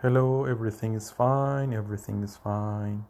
Hello, everything is fine, everything is fine.